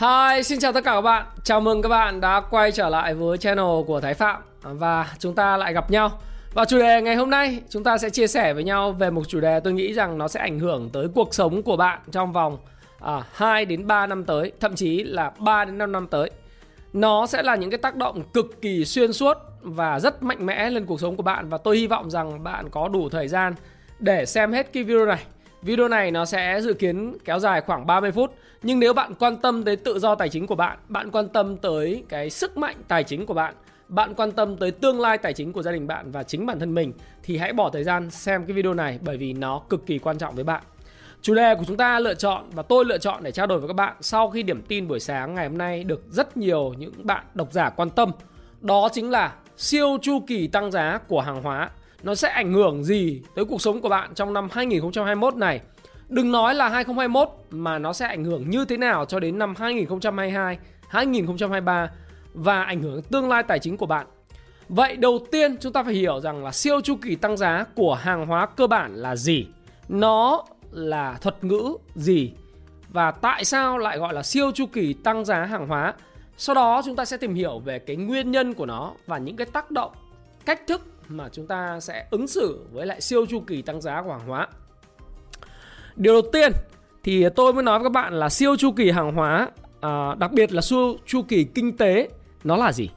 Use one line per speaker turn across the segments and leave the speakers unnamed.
Hi, xin chào tất cả các bạn. Chào mừng các bạn đã quay trở lại với channel của Thái Phạm và chúng ta lại gặp nhau. Và chủ đề ngày hôm nay chúng ta sẽ chia sẻ với nhau về một chủ đề tôi nghĩ rằng nó sẽ ảnh hưởng tới cuộc sống của bạn trong vòng à, 2 đến 3 năm tới, thậm chí là 3 đến 5 năm tới. Nó sẽ là những cái tác động cực kỳ xuyên suốt và rất mạnh mẽ lên cuộc sống của bạn và tôi hy vọng rằng bạn có đủ thời gian để xem hết cái video này Video này nó sẽ dự kiến kéo dài khoảng 30 phút nhưng nếu bạn quan tâm tới tự do tài chính của bạn Bạn quan tâm tới cái sức mạnh tài chính của bạn Bạn quan tâm tới tương lai tài chính của gia đình bạn và chính bản thân mình, Thì hãy bỏ thời gian xem cái video này Bởi vì nó cực kỳ quan trọng với bạn. Chủ đề của chúng ta lựa chọn và tôi lựa chọn để trao đổi với các bạn Sau khi điểm tin buổi sáng ngày hôm nay được rất nhiều những bạn độc giả quan tâm. Đó chính là siêu chu kỳ tăng giá của hàng hóa. Nó sẽ ảnh hưởng gì tới cuộc sống của bạn trong năm 2021 này. Đừng nói là 2021 mà nó sẽ ảnh hưởng như thế nào cho đến năm 2022, 2023 và ảnh hưởng tương lai tài chính của bạn. Vậy đầu tiên chúng ta phải hiểu rằng là siêu chu kỳ tăng giá của hàng hóa cơ bản là gì? Nó là thuật ngữ gì? Và tại sao lại gọi là siêu chu kỳ tăng giá hàng hóa? Sau đó chúng ta sẽ tìm hiểu về cái nguyên nhân của nó và những cái tác động, cách thức mà chúng ta sẽ ứng xử với lại siêu chu kỳ tăng giá của hàng hóa. Điều đầu tiên thì tôi mới nói với các bạn là siêu chu kỳ hàng hóa, à, đặc biệt là siêu chu kỳ kinh tế, nó là gì?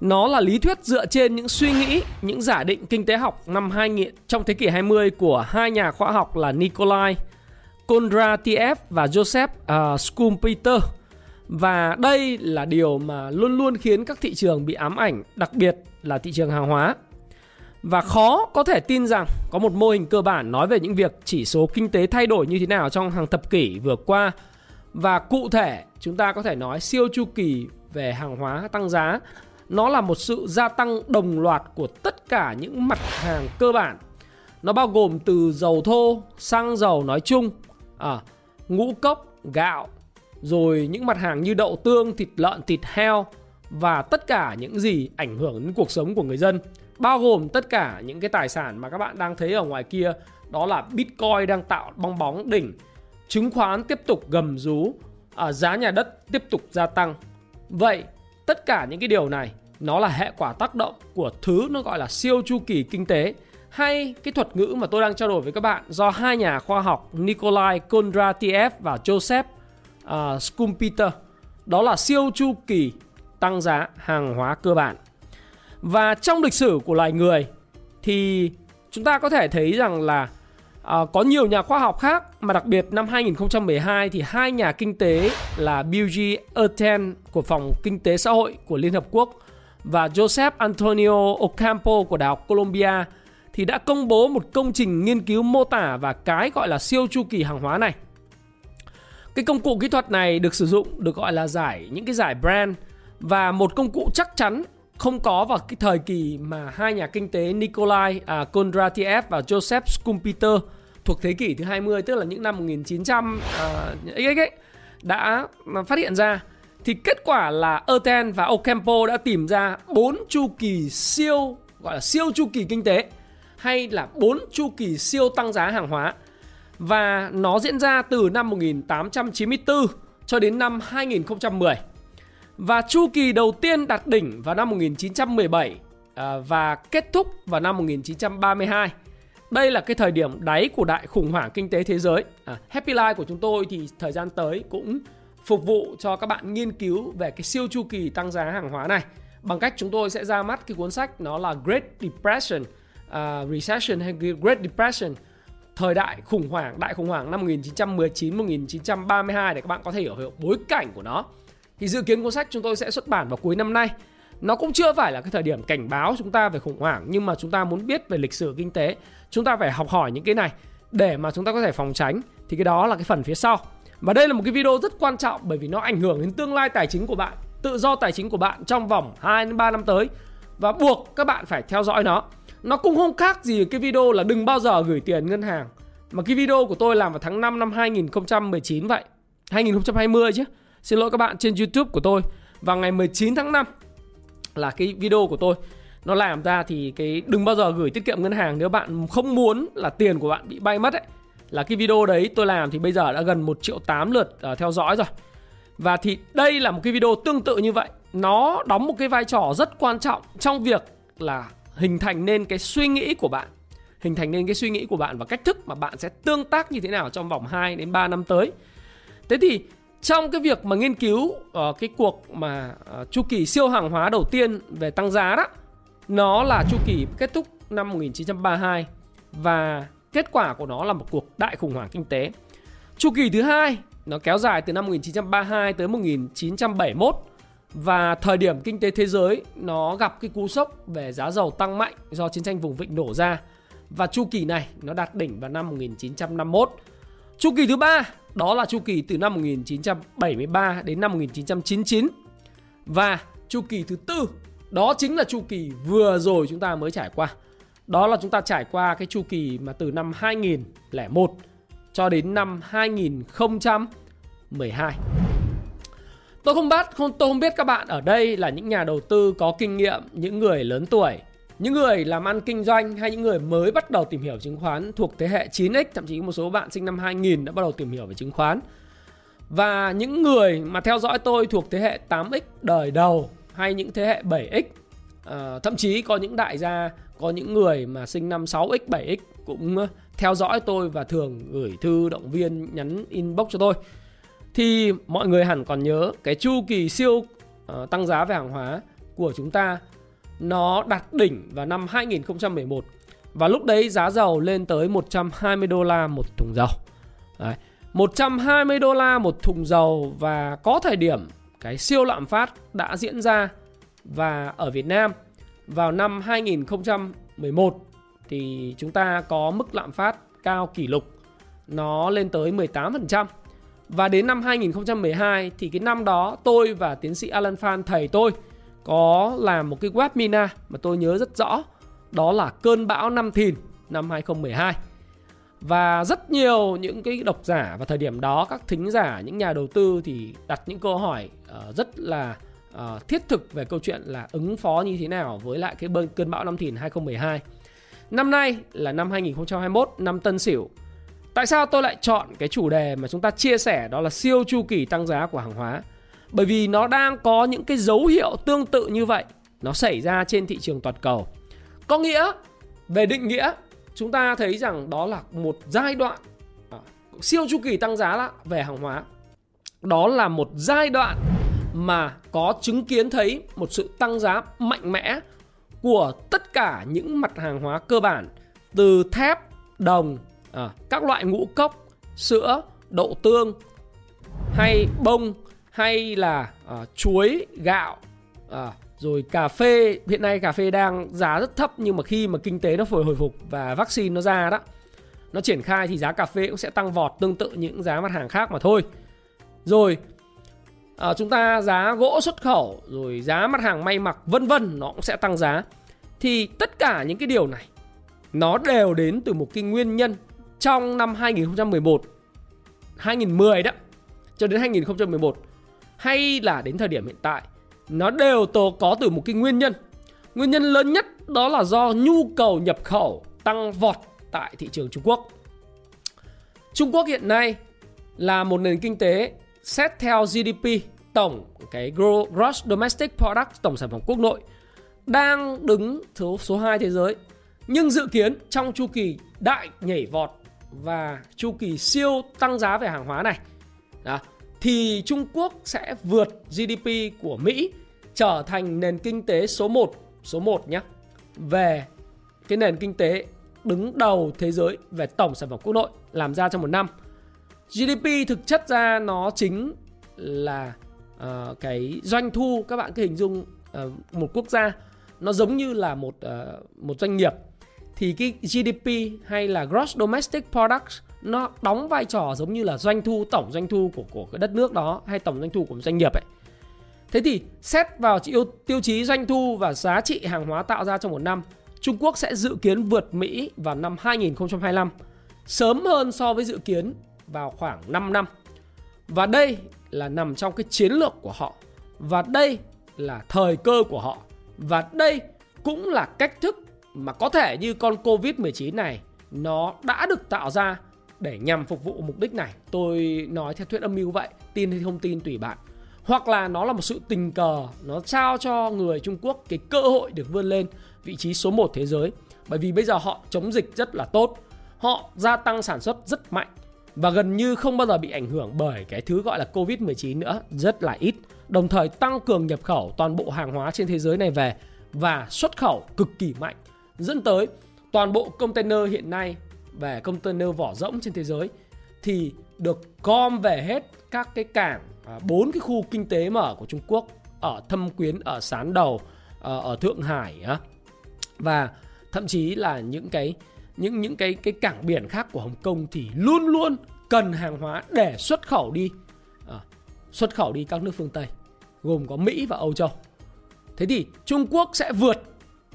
Nó là lý thuyết dựa trên những suy nghĩ, những giả định kinh tế học năm 2000 trong thế kỷ 20 của hai nhà khoa học là Nikolai Kondratiev và Joseph uh, Schumpeter. Và đây là điều mà luôn luôn khiến các thị trường bị ám ảnh, đặc biệt là thị trường hàng hóa. Và khó có thể tin rằng có một mô hình cơ bản nói về những việc chỉ số kinh tế thay đổi như thế nào trong hàng thập kỷ vừa qua. Và cụ thể chúng ta có thể nói siêu chu kỳ về hàng hóa tăng giá nó là một sự gia tăng đồng loạt của tất cả những mặt hàng cơ bản. Nó bao gồm từ dầu thô, xăng dầu nói chung, à, ngũ cốc, gạo, rồi những mặt hàng như đậu tương, thịt lợn, thịt heo và tất cả những gì ảnh hưởng đến cuộc sống của người dân bao gồm tất cả những cái tài sản mà các bạn đang thấy ở ngoài kia. Đó là Bitcoin đang tạo bong bóng đỉnh. Chứng khoán tiếp tục gầm rú. À, giá nhà đất tiếp tục gia tăng. Vậy tất cả những cái điều này nó là hệ quả tác động của thứ nó gọi là siêu chu kỳ kinh tế. Hay cái thuật ngữ mà tôi đang trao đổi với các bạn do hai nhà khoa học Nikolai Kondratiev và Joseph uh, Schumpeter. Đó là siêu chu kỳ tăng giá hàng hóa cơ bản và trong lịch sử của loài người thì chúng ta có thể thấy rằng là à, có nhiều nhà khoa học khác mà đặc biệt năm 2012 thì hai nhà kinh tế là Bill G. Erten của Phòng Kinh tế Xã hội của Liên Hợp Quốc và Joseph Antonio Ocampo của Đại học Columbia thì đã công bố một công trình nghiên cứu mô tả và cái gọi là siêu chu kỳ hàng hóa này. Cái công cụ kỹ thuật này được sử dụng được gọi là giải những cái giải brand và một công cụ chắc chắn không có vào cái thời kỳ mà hai nhà kinh tế Nikolai à, Kondratiev và Joseph Schumpeter thuộc thế kỷ thứ 20 tức là những năm 1900 à, ấy, ấy, ấy, đã phát hiện ra thì kết quả là Erten và Ocampo đã tìm ra bốn chu kỳ siêu gọi là siêu chu kỳ kinh tế hay là bốn chu kỳ siêu tăng giá hàng hóa và nó diễn ra từ năm 1894 cho đến năm 2010. Và chu kỳ đầu tiên đạt đỉnh vào năm 1917 à, và kết thúc vào năm 1932. Đây là cái thời điểm đáy của đại khủng hoảng kinh tế thế giới. À, Happy Life của chúng tôi thì thời gian tới cũng phục vụ cho các bạn nghiên cứu về cái siêu chu kỳ tăng giá hàng hóa này bằng cách chúng tôi sẽ ra mắt cái cuốn sách nó là Great Depression, uh, Recession hay Great Depression thời đại khủng hoảng, đại khủng hoảng năm 1919-1932 để các bạn có thể hiểu, hiểu bối cảnh của nó thì dự kiến cuốn sách chúng tôi sẽ xuất bản vào cuối năm nay nó cũng chưa phải là cái thời điểm cảnh báo chúng ta về khủng hoảng nhưng mà chúng ta muốn biết về lịch sử kinh tế chúng ta phải học hỏi những cái này để mà chúng ta có thể phòng tránh thì cái đó là cái phần phía sau Và đây là một cái video rất quan trọng bởi vì nó ảnh hưởng đến tương lai tài chính của bạn, tự do tài chính của bạn trong vòng 2 đến 3 năm tới và buộc các bạn phải theo dõi nó. Nó cũng không khác gì cái video là đừng bao giờ gửi tiền ngân hàng. Mà cái video của tôi làm vào tháng 5 năm 2019 vậy. 2020 chứ. Xin lỗi các bạn trên YouTube của tôi. Vào ngày 19 tháng 5 là cái video của tôi. Nó làm ra thì cái đừng bao giờ gửi tiết kiệm ngân hàng nếu bạn không muốn là tiền của bạn bị bay mất ấy. Là cái video đấy tôi làm thì bây giờ đã gần 1 triệu 8 lượt uh, theo dõi rồi. Và thì đây là một cái video tương tự như vậy. Nó đóng một cái vai trò rất quan trọng trong việc là hình thành nên cái suy nghĩ của bạn. Hình thành nên cái suy nghĩ của bạn và cách thức mà bạn sẽ tương tác như thế nào trong vòng 2 đến 3 năm tới. Thế thì trong cái việc mà nghiên cứu uh, cái cuộc mà uh, chu kỳ siêu hàng hóa đầu tiên về tăng giá đó nó là chu kỳ kết thúc năm 1932 và kết quả của nó là một cuộc đại khủng hoảng kinh tế. Chu kỳ thứ hai nó kéo dài từ năm 1932 tới 1971 và thời điểm kinh tế thế giới nó gặp cái cú sốc về giá dầu tăng mạnh do chiến tranh vùng vịnh nổ ra và chu kỳ này nó đạt đỉnh vào năm 1951. Chu kỳ thứ ba đó là chu kỳ từ năm 1973 đến năm 1999 và chu kỳ thứ tư đó chính là chu kỳ vừa rồi chúng ta mới trải qua. Đó là chúng ta trải qua cái chu kỳ mà từ năm 2001 cho đến năm 2012. Tôi không bắt không tôi không biết các bạn ở đây là những nhà đầu tư có kinh nghiệm, những người lớn tuổi, những người làm ăn kinh doanh hay những người mới bắt đầu tìm hiểu chứng khoán thuộc thế hệ 9X, thậm chí một số bạn sinh năm 2000 đã bắt đầu tìm hiểu về chứng khoán. Và những người mà theo dõi tôi thuộc thế hệ 8X đời đầu hay những thế hệ 7X à, ờ, thậm chí có những đại gia có những người mà sinh năm 6X 7X cũng ờ, theo dõi tôi và thường gửi thư động viên nhắn inbox cho tôi thì mọi người hẳn còn nhớ cái chu kỳ siêu uh, tăng giá về hàng hóa của chúng ta nó đạt đỉnh vào năm 2011 và lúc đấy giá dầu lên tới 120 đô la một thùng dầu. Đấy. 120 đô la một thùng dầu và có thời điểm cái siêu lạm phát đã diễn ra và ở Việt Nam vào năm 2011 thì chúng ta có mức lạm phát cao kỷ lục nó lên tới 18%. Và đến năm 2012 thì cái năm đó tôi và tiến sĩ Alan Phan, thầy tôi có làm một cái webinar mà tôi nhớ rất rõ đó là cơn bão năm thìn năm 2012 và rất nhiều những cái độc giả vào thời điểm đó các thính giả những nhà đầu tư thì đặt những câu hỏi uh, rất là uh, thiết thực về câu chuyện là ứng phó như thế nào với lại cái bơn cơn bão năm thìn 2012 năm nay là năm 2021 năm Tân Sửu. Tại sao tôi lại chọn cái chủ đề mà chúng ta chia sẻ đó là siêu chu kỳ tăng giá của hàng hóa? Bởi vì nó đang có những cái dấu hiệu tương tự như vậy. Nó xảy ra trên thị trường toàn cầu. Có nghĩa về định nghĩa chúng ta thấy rằng đó là một giai đoạn à, siêu chu kỳ tăng giá là về hàng hóa. Đó là một giai đoạn mà có chứng kiến thấy một sự tăng giá mạnh mẽ của tất cả những mặt hàng hóa cơ bản từ thép đồng à, các loại ngũ cốc sữa đậu tương hay bông hay là uh, chuối gạo uh, rồi cà phê. Hiện nay cà phê đang giá rất thấp nhưng mà khi mà kinh tế nó hồi hồi phục và vaccine nó ra đó nó triển khai thì giá cà phê cũng sẽ tăng vọt tương tự những giá mặt hàng khác mà thôi. Rồi à, chúng ta giá gỗ xuất khẩu rồi giá mặt hàng may mặc vân vân nó cũng sẽ tăng giá. Thì tất cả những cái điều này nó đều đến từ một cái nguyên nhân trong năm 2011 2010 đó cho đến 2011 hay là đến thời điểm hiện tại nó đều tổ có từ một cái nguyên nhân. Nguyên nhân lớn nhất đó là do nhu cầu nhập khẩu tăng vọt tại thị trường Trung Quốc. Trung Quốc hiện nay là một nền kinh tế xét theo GDP tổng cái gross domestic product tổng sản phẩm quốc nội đang đứng số số 2 thế giới. Nhưng dự kiến trong chu kỳ đại nhảy vọt và chu kỳ siêu tăng giá về hàng hóa này đó, thì Trung Quốc sẽ vượt GDP của Mỹ trở thành nền kinh tế số 1, số 1 nhé. Về cái nền kinh tế đứng đầu thế giới về tổng sản phẩm quốc nội làm ra trong một năm. GDP thực chất ra nó chính là uh, cái doanh thu các bạn cứ hình dung uh, một quốc gia nó giống như là một uh, một doanh nghiệp thì cái GDP hay là Gross Domestic Product nó đóng vai trò giống như là doanh thu tổng doanh thu của của cái đất nước đó hay tổng doanh thu của doanh nghiệp ấy. Thế thì xét vào tiêu, tiêu chí doanh thu và giá trị hàng hóa tạo ra trong một năm, Trung Quốc sẽ dự kiến vượt Mỹ vào năm 2025, sớm hơn so với dự kiến vào khoảng 5 năm. Và đây là nằm trong cái chiến lược của họ. Và đây là thời cơ của họ. Và đây cũng là cách thức mà có thể như con Covid-19 này nó đã được tạo ra để nhằm phục vụ mục đích này. Tôi nói theo thuyết âm mưu vậy, tin hay không tin tùy bạn. Hoặc là nó là một sự tình cờ, nó trao cho người Trung Quốc cái cơ hội được vươn lên vị trí số 1 thế giới. Bởi vì bây giờ họ chống dịch rất là tốt, họ gia tăng sản xuất rất mạnh và gần như không bao giờ bị ảnh hưởng bởi cái thứ gọi là Covid-19 nữa, rất là ít. Đồng thời tăng cường nhập khẩu toàn bộ hàng hóa trên thế giới này về và xuất khẩu cực kỳ mạnh, dẫn tới toàn bộ container hiện nay về container vỏ rỗng trên thế giới thì được gom về hết các cái cảng à, bốn cái khu kinh tế mở của Trung Quốc ở Thâm Quyến, ở Sán Đầu, ở, ở Thượng Hải và thậm chí là những cái những những cái cái cảng biển khác của Hồng Kông thì luôn luôn cần hàng hóa để xuất khẩu đi à, xuất khẩu đi các nước phương Tây gồm có Mỹ và Âu Châu. Thế thì Trung Quốc sẽ vượt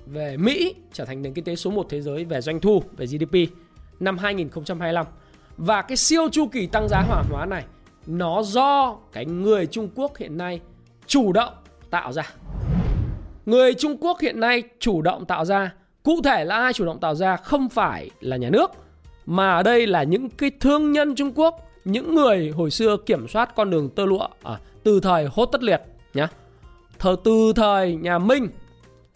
về Mỹ trở thành nền kinh tế số 1 thế giới về doanh thu, về GDP năm 2025. Và cái siêu chu kỳ tăng giá hàng hóa này nó do cái người Trung Quốc hiện nay chủ động tạo ra. Người Trung Quốc hiện nay chủ động tạo ra Cụ thể là ai chủ động tạo ra không phải là nhà nước mà ở đây là những cái thương nhân Trung Quốc, những người hồi xưa kiểm soát con đường tơ lụa à, từ thời Hốt Tất Liệt nhá. Thờ từ thời nhà Minh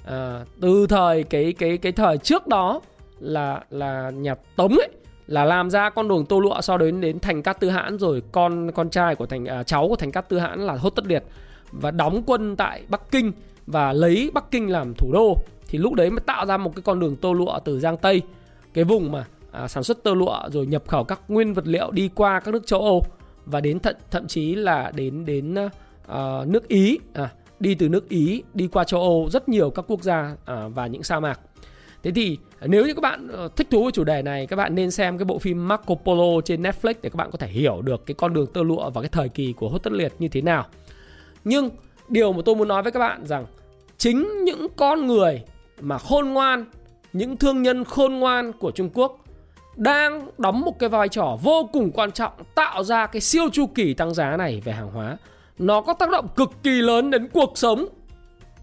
à, từ thời cái cái cái thời trước đó là là nhà Tống ấy là làm ra con đường tô lụa sau đến đến thành Cát Tư Hãn rồi con con trai của thành à, cháu của thành Cát Tư Hãn là Hốt Tất Liệt và đóng quân tại Bắc Kinh và lấy Bắc Kinh làm thủ đô. Thì lúc đấy mới tạo ra một cái con đường tô lụa từ Giang Tây cái vùng mà à, sản xuất tơ lụa rồi nhập khẩu các nguyên vật liệu đi qua các nước châu Âu và đến thậm thậm chí là đến đến à, à, nước Ý à, đi từ nước Ý đi qua châu Âu rất nhiều các quốc gia à, và những sa mạc. Thế thì nếu như các bạn ờ, thích thú với chủ đề này các bạn nên xem cái bộ phim Marco Polo trên Netflix để các bạn có thể hiểu được cái con đường tơ lụa và cái thời kỳ của hốt tất liệt như thế nào. Nhưng điều mà tôi muốn nói với các bạn rằng chính những con người mà khôn ngoan, những thương nhân khôn ngoan của Trung Quốc đang đóng một cái vai trò vô cùng quan trọng tạo ra cái siêu chu kỳ tăng giá này về hàng hóa. Nó có tác động cực kỳ lớn đến cuộc sống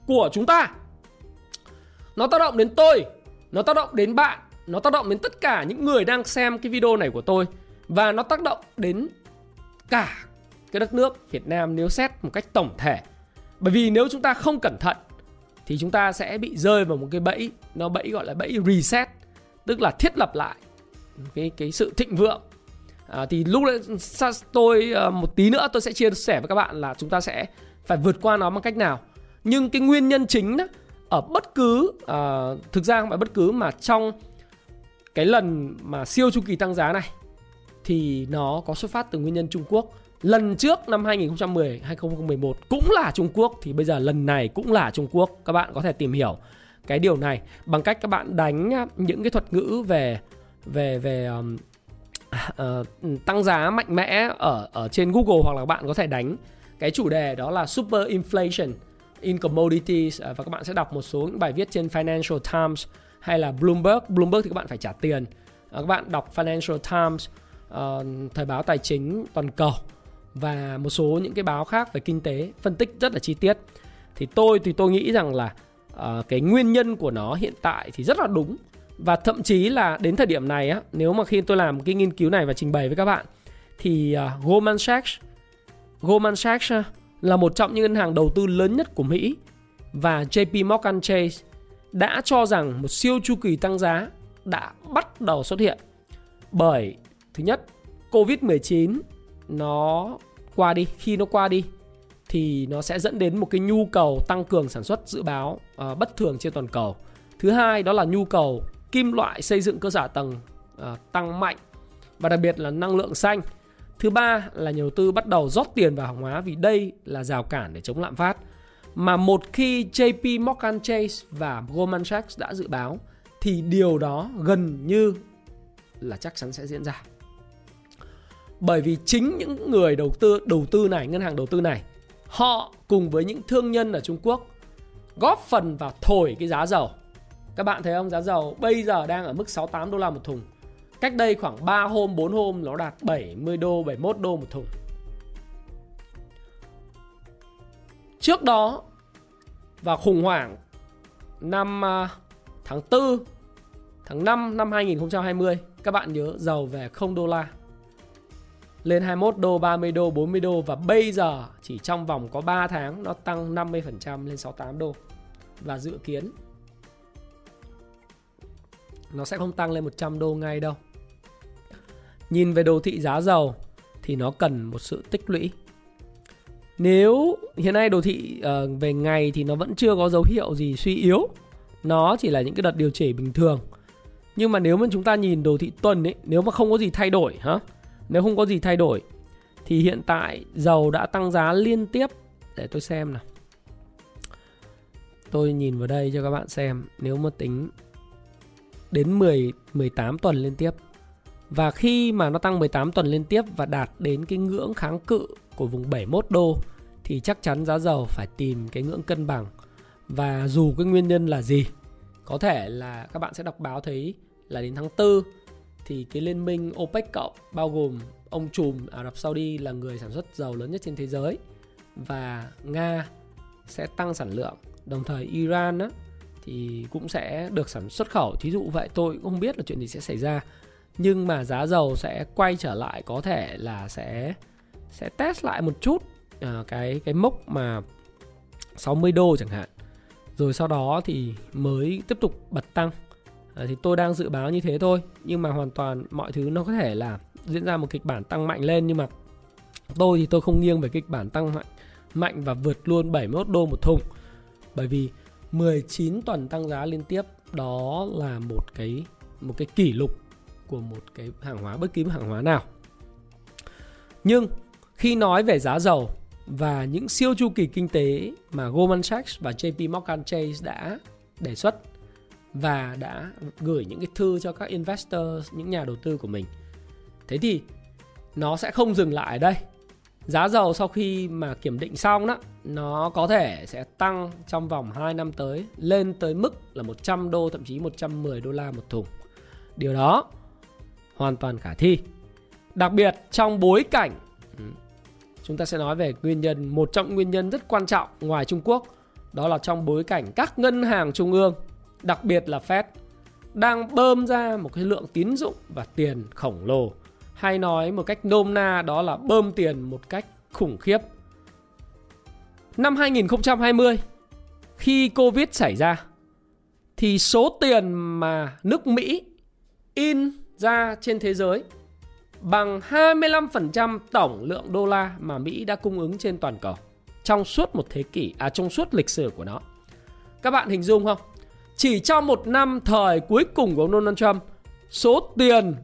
của chúng ta. Nó tác động đến tôi, nó tác động đến bạn, nó tác động đến tất cả những người đang xem cái video này của tôi và nó tác động đến cả cái đất nước Việt Nam nếu xét một cách tổng thể. Bởi vì nếu chúng ta không cẩn thận thì chúng ta sẽ bị rơi vào một cái bẫy nó bẫy gọi là bẫy reset tức là thiết lập lại cái cái sự thịnh vượng à, thì lúc đấy tôi ờ, một tí nữa tôi sẽ chia sẻ với các bạn là chúng ta sẽ phải vượt qua nó bằng cách nào nhưng cái nguyên nhân chính đó, ở bất cứ uh, thực ra không phải bất cứ mà trong cái lần mà siêu chu kỳ tăng giá này thì nó có xuất phát từ nguyên nhân Trung Quốc Lần trước năm 2010, 2011 cũng là Trung Quốc thì bây giờ lần này cũng là Trung Quốc. Các bạn có thể tìm hiểu cái điều này bằng cách các bạn đánh ờ, những cái thuật ngữ về về về um, uh, tăng giá mạnh mẽ ở ở trên Google hoặc là các bạn có thể đánh cái chủ đề đó là super inflation in commodities à, và các bạn sẽ đọc một số những bài viết trên Financial Times hay là Bloomberg. Bloomberg thì các bạn phải trả tiền. À, các bạn đọc Financial Times, ờ, thời báo tài chính toàn cầu và một số những cái báo khác về kinh tế phân tích rất là chi tiết thì tôi thì tôi nghĩ rằng là ờ, cái nguyên nhân của nó hiện tại thì rất là đúng và thậm chí là đến thời điểm này á nếu mà khi tôi làm cái nghiên cứu này và trình bày với các bạn thì ờ, Goldman Sachs Goldman Sachs là một trong những ngân hàng đầu tư lớn nhất của Mỹ. Và JP Morgan Chase đã cho rằng một siêu chu kỳ tăng giá đã bắt đầu xuất hiện. Bởi thứ nhất Covid-19 nó qua đi khi nó qua đi thì nó sẽ dẫn đến một cái nhu cầu tăng cường sản xuất dự báo uh, bất thường trên toàn cầu. Thứ hai đó là nhu cầu kim loại xây dựng cơ sở tầng uh, tăng mạnh và đặc biệt là năng lượng xanh thứ ba là nhà đầu tư bắt đầu rót tiền vào hàng hóa vì đây là rào cản để chống lạm phát mà một khi JP Morgan Chase và Goldman Sachs đã dự báo thì điều đó gần như là chắc chắn sẽ diễn ra. Bởi vì chính những người đầu tư đầu tư này, ngân hàng đầu tư này, họ cùng với những thương nhân ở Trung Quốc góp phần vào thổi cái giá dầu. Các bạn thấy không? Giá dầu bây giờ đang ở mức 68 đô la một thùng. Cách đây khoảng 3 hôm, 4 hôm nó đạt 70 đô, 71 đô một thùng. Trước đó và khủng hoảng năm à, tháng 4 tháng 5 năm 2020 các bạn nhớ dầu về 0 đô la lên 21 đô, 30 đô, 40 đô và bây giờ chỉ trong vòng có 3 tháng nó tăng 50% lên 68 đô. Và dự kiến nó sẽ không tăng lên 100 đô ngay đâu. Nhìn về đồ thị giá dầu thì nó cần một sự tích lũy. Nếu hiện nay đồ thị uh, về ngày thì nó vẫn chưa có dấu hiệu gì suy yếu. Nó chỉ là những cái đợt điều chỉnh bình thường. Nhưng mà nếu mà chúng ta nhìn đồ thị tuần ấy, nếu mà không có gì thay đổi hả? Nếu không có gì thay đổi thì hiện tại dầu đã tăng giá liên tiếp để tôi xem nào. Tôi nhìn vào đây cho các bạn xem nếu mà tính đến 10 18 tuần liên tiếp. Và khi mà nó tăng 18 tuần liên tiếp và đạt đến cái ngưỡng kháng cự của vùng 71 đô thì chắc chắn giá dầu phải tìm cái ngưỡng cân bằng. Và dù cái nguyên nhân là gì, có thể là các bạn sẽ đọc báo thấy là đến tháng 4 thì cái liên minh OPEC cộng bao gồm ông trùm Ả Rập Saudi là người sản xuất dầu lớn nhất trên thế giới và Nga sẽ tăng sản lượng. Đồng thời Iran á, thì cũng sẽ được sản xuất khẩu. Thí dụ vậy tôi cũng không biết là chuyện gì sẽ xảy ra nhưng mà giá dầu sẽ quay trở lại có thể là sẽ sẽ test lại một chút uh, cái cái mốc mà 60 đô chẳng hạn. Rồi sau đó thì mới tiếp tục bật tăng. À, thì tôi đang dự báo như thế thôi nhưng mà hoàn toàn mọi thứ nó có thể là diễn ra một kịch bản tăng mạnh lên nhưng mà tôi thì tôi không nghiêng về kịch bản tăng mạnh mạnh và vượt luôn 71 đô một thùng. Bởi vì 19 tuần tăng giá liên tiếp đó là một cái một cái kỷ lục của một cái hàng hóa bất kỳ một hàng hóa nào. Nhưng khi nói về giá dầu và những siêu chu kỳ kinh tế mà Goldman Sachs và JP Morgan Chase đã đề xuất và đã gửi những cái thư cho các investor, những nhà đầu tư của mình. Thế thì nó sẽ không dừng lại ở đây. Giá dầu sau khi mà kiểm định xong đó, nó có thể sẽ tăng trong vòng 2 năm tới lên tới mức là 100 đô thậm chí 110 đô la một thùng. Điều đó hoàn toàn khả thi. Đặc biệt trong bối cảnh ừ, chúng ta sẽ nói về nguyên nhân, một trong nguyên nhân rất quan trọng ngoài Trung Quốc, đó là trong bối cảnh các ngân hàng trung ương, đặc biệt là Fed, đang bơm ra một cái lượng tín dụng và tiền khổng lồ, hay nói một cách nôm na đó là bơm tiền một cách khủng khiếp. Năm 2020 khi Covid xảy ra, thì số tiền mà nước Mỹ in ra trên thế giới bằng 25% tổng lượng đô la mà Mỹ đã cung ứng trên toàn cầu trong suốt một thế kỷ, à trong suốt lịch sử của nó. Các bạn hình dung không? Chỉ trong một năm thời cuối cùng của ông Donald Trump, số tiền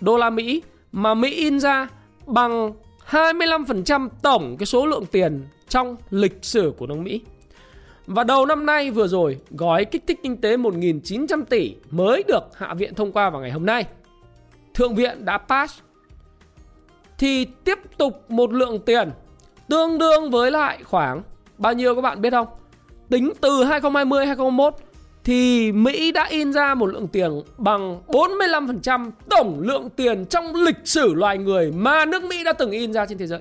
đô la Mỹ mà Mỹ in ra bằng 25% tổng cái số lượng tiền trong lịch sử của nước Mỹ. Và đầu năm nay vừa rồi, gói kích thích kinh tế 1.900 tỷ mới được Hạ viện thông qua vào ngày hôm nay. Thượng viện đã pass. Thì tiếp tục một lượng tiền tương đương với lại khoảng bao nhiêu các bạn biết không? Tính từ 2020 2021 thì Mỹ đã in ra một lượng tiền bằng 45% tổng lượng tiền trong lịch sử loài người mà nước Mỹ đã từng in ra trên thế giới.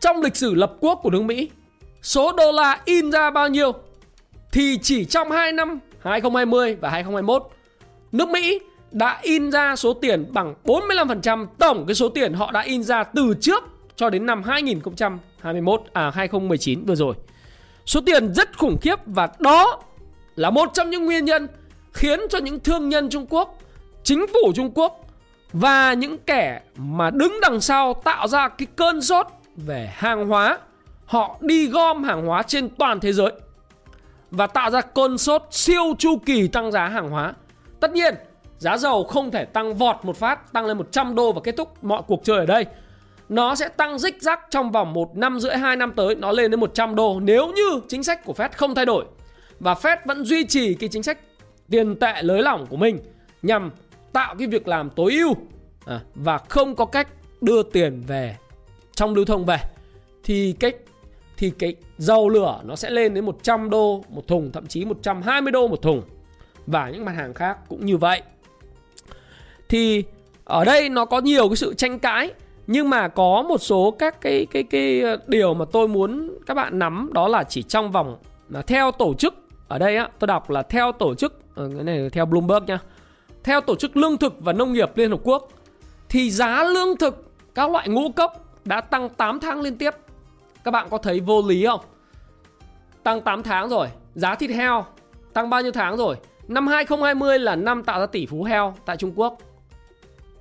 Trong lịch sử lập quốc của nước Mỹ, số đô la in ra bao nhiêu thì chỉ trong 2 năm 2020 và 2021, nước Mỹ đã in ra số tiền bằng 45% tổng cái số tiền họ đã in ra từ trước cho đến năm 2021 à 2019 vừa rồi. Số tiền rất khủng khiếp và đó là một trong những nguyên nhân khiến cho những thương nhân Trung Quốc, chính phủ Trung Quốc và những kẻ mà đứng đằng sau tạo ra cái cơn sốt về hàng hóa, họ đi gom hàng hóa trên toàn thế giới và tạo ra cơn sốt siêu chu kỳ tăng giá hàng hóa. Tất nhiên, giá dầu không thể tăng vọt một phát, tăng lên 100 đô và kết thúc mọi cuộc chơi ở đây. Nó sẽ tăng rích rắc trong vòng 1 năm rưỡi 2 năm tới nó lên đến 100 đô nếu như chính sách của Fed không thay đổi. Và Fed vẫn duy trì cái chính sách tiền tệ lới lỏng của mình nhằm tạo cái việc làm tối ưu à, và không có cách đưa tiền về trong lưu thông về. Thì cách thì cái dầu lửa nó sẽ lên đến 100 đô một thùng thậm chí 120 đô một thùng. Và những mặt hàng khác cũng như vậy thì ở đây nó có nhiều cái sự tranh cãi, nhưng mà có một số các cái cái cái điều mà tôi muốn các bạn nắm, đó là chỉ trong vòng là theo tổ chức, ở đây á, tôi đọc là theo tổ chức ờ, cái này theo Bloomberg nha. Theo tổ chức lương thực và nông nghiệp Liên Hợp Quốc, thì giá lương thực các loại ngũ cốc đã tăng 8 tháng liên tiếp. Các bạn có thấy vô lý không? Tăng 8 tháng rồi, giá thịt heo tăng bao nhiêu tháng rồi? Năm 2020 là năm tạo ra tỷ phú heo tại Trung Quốc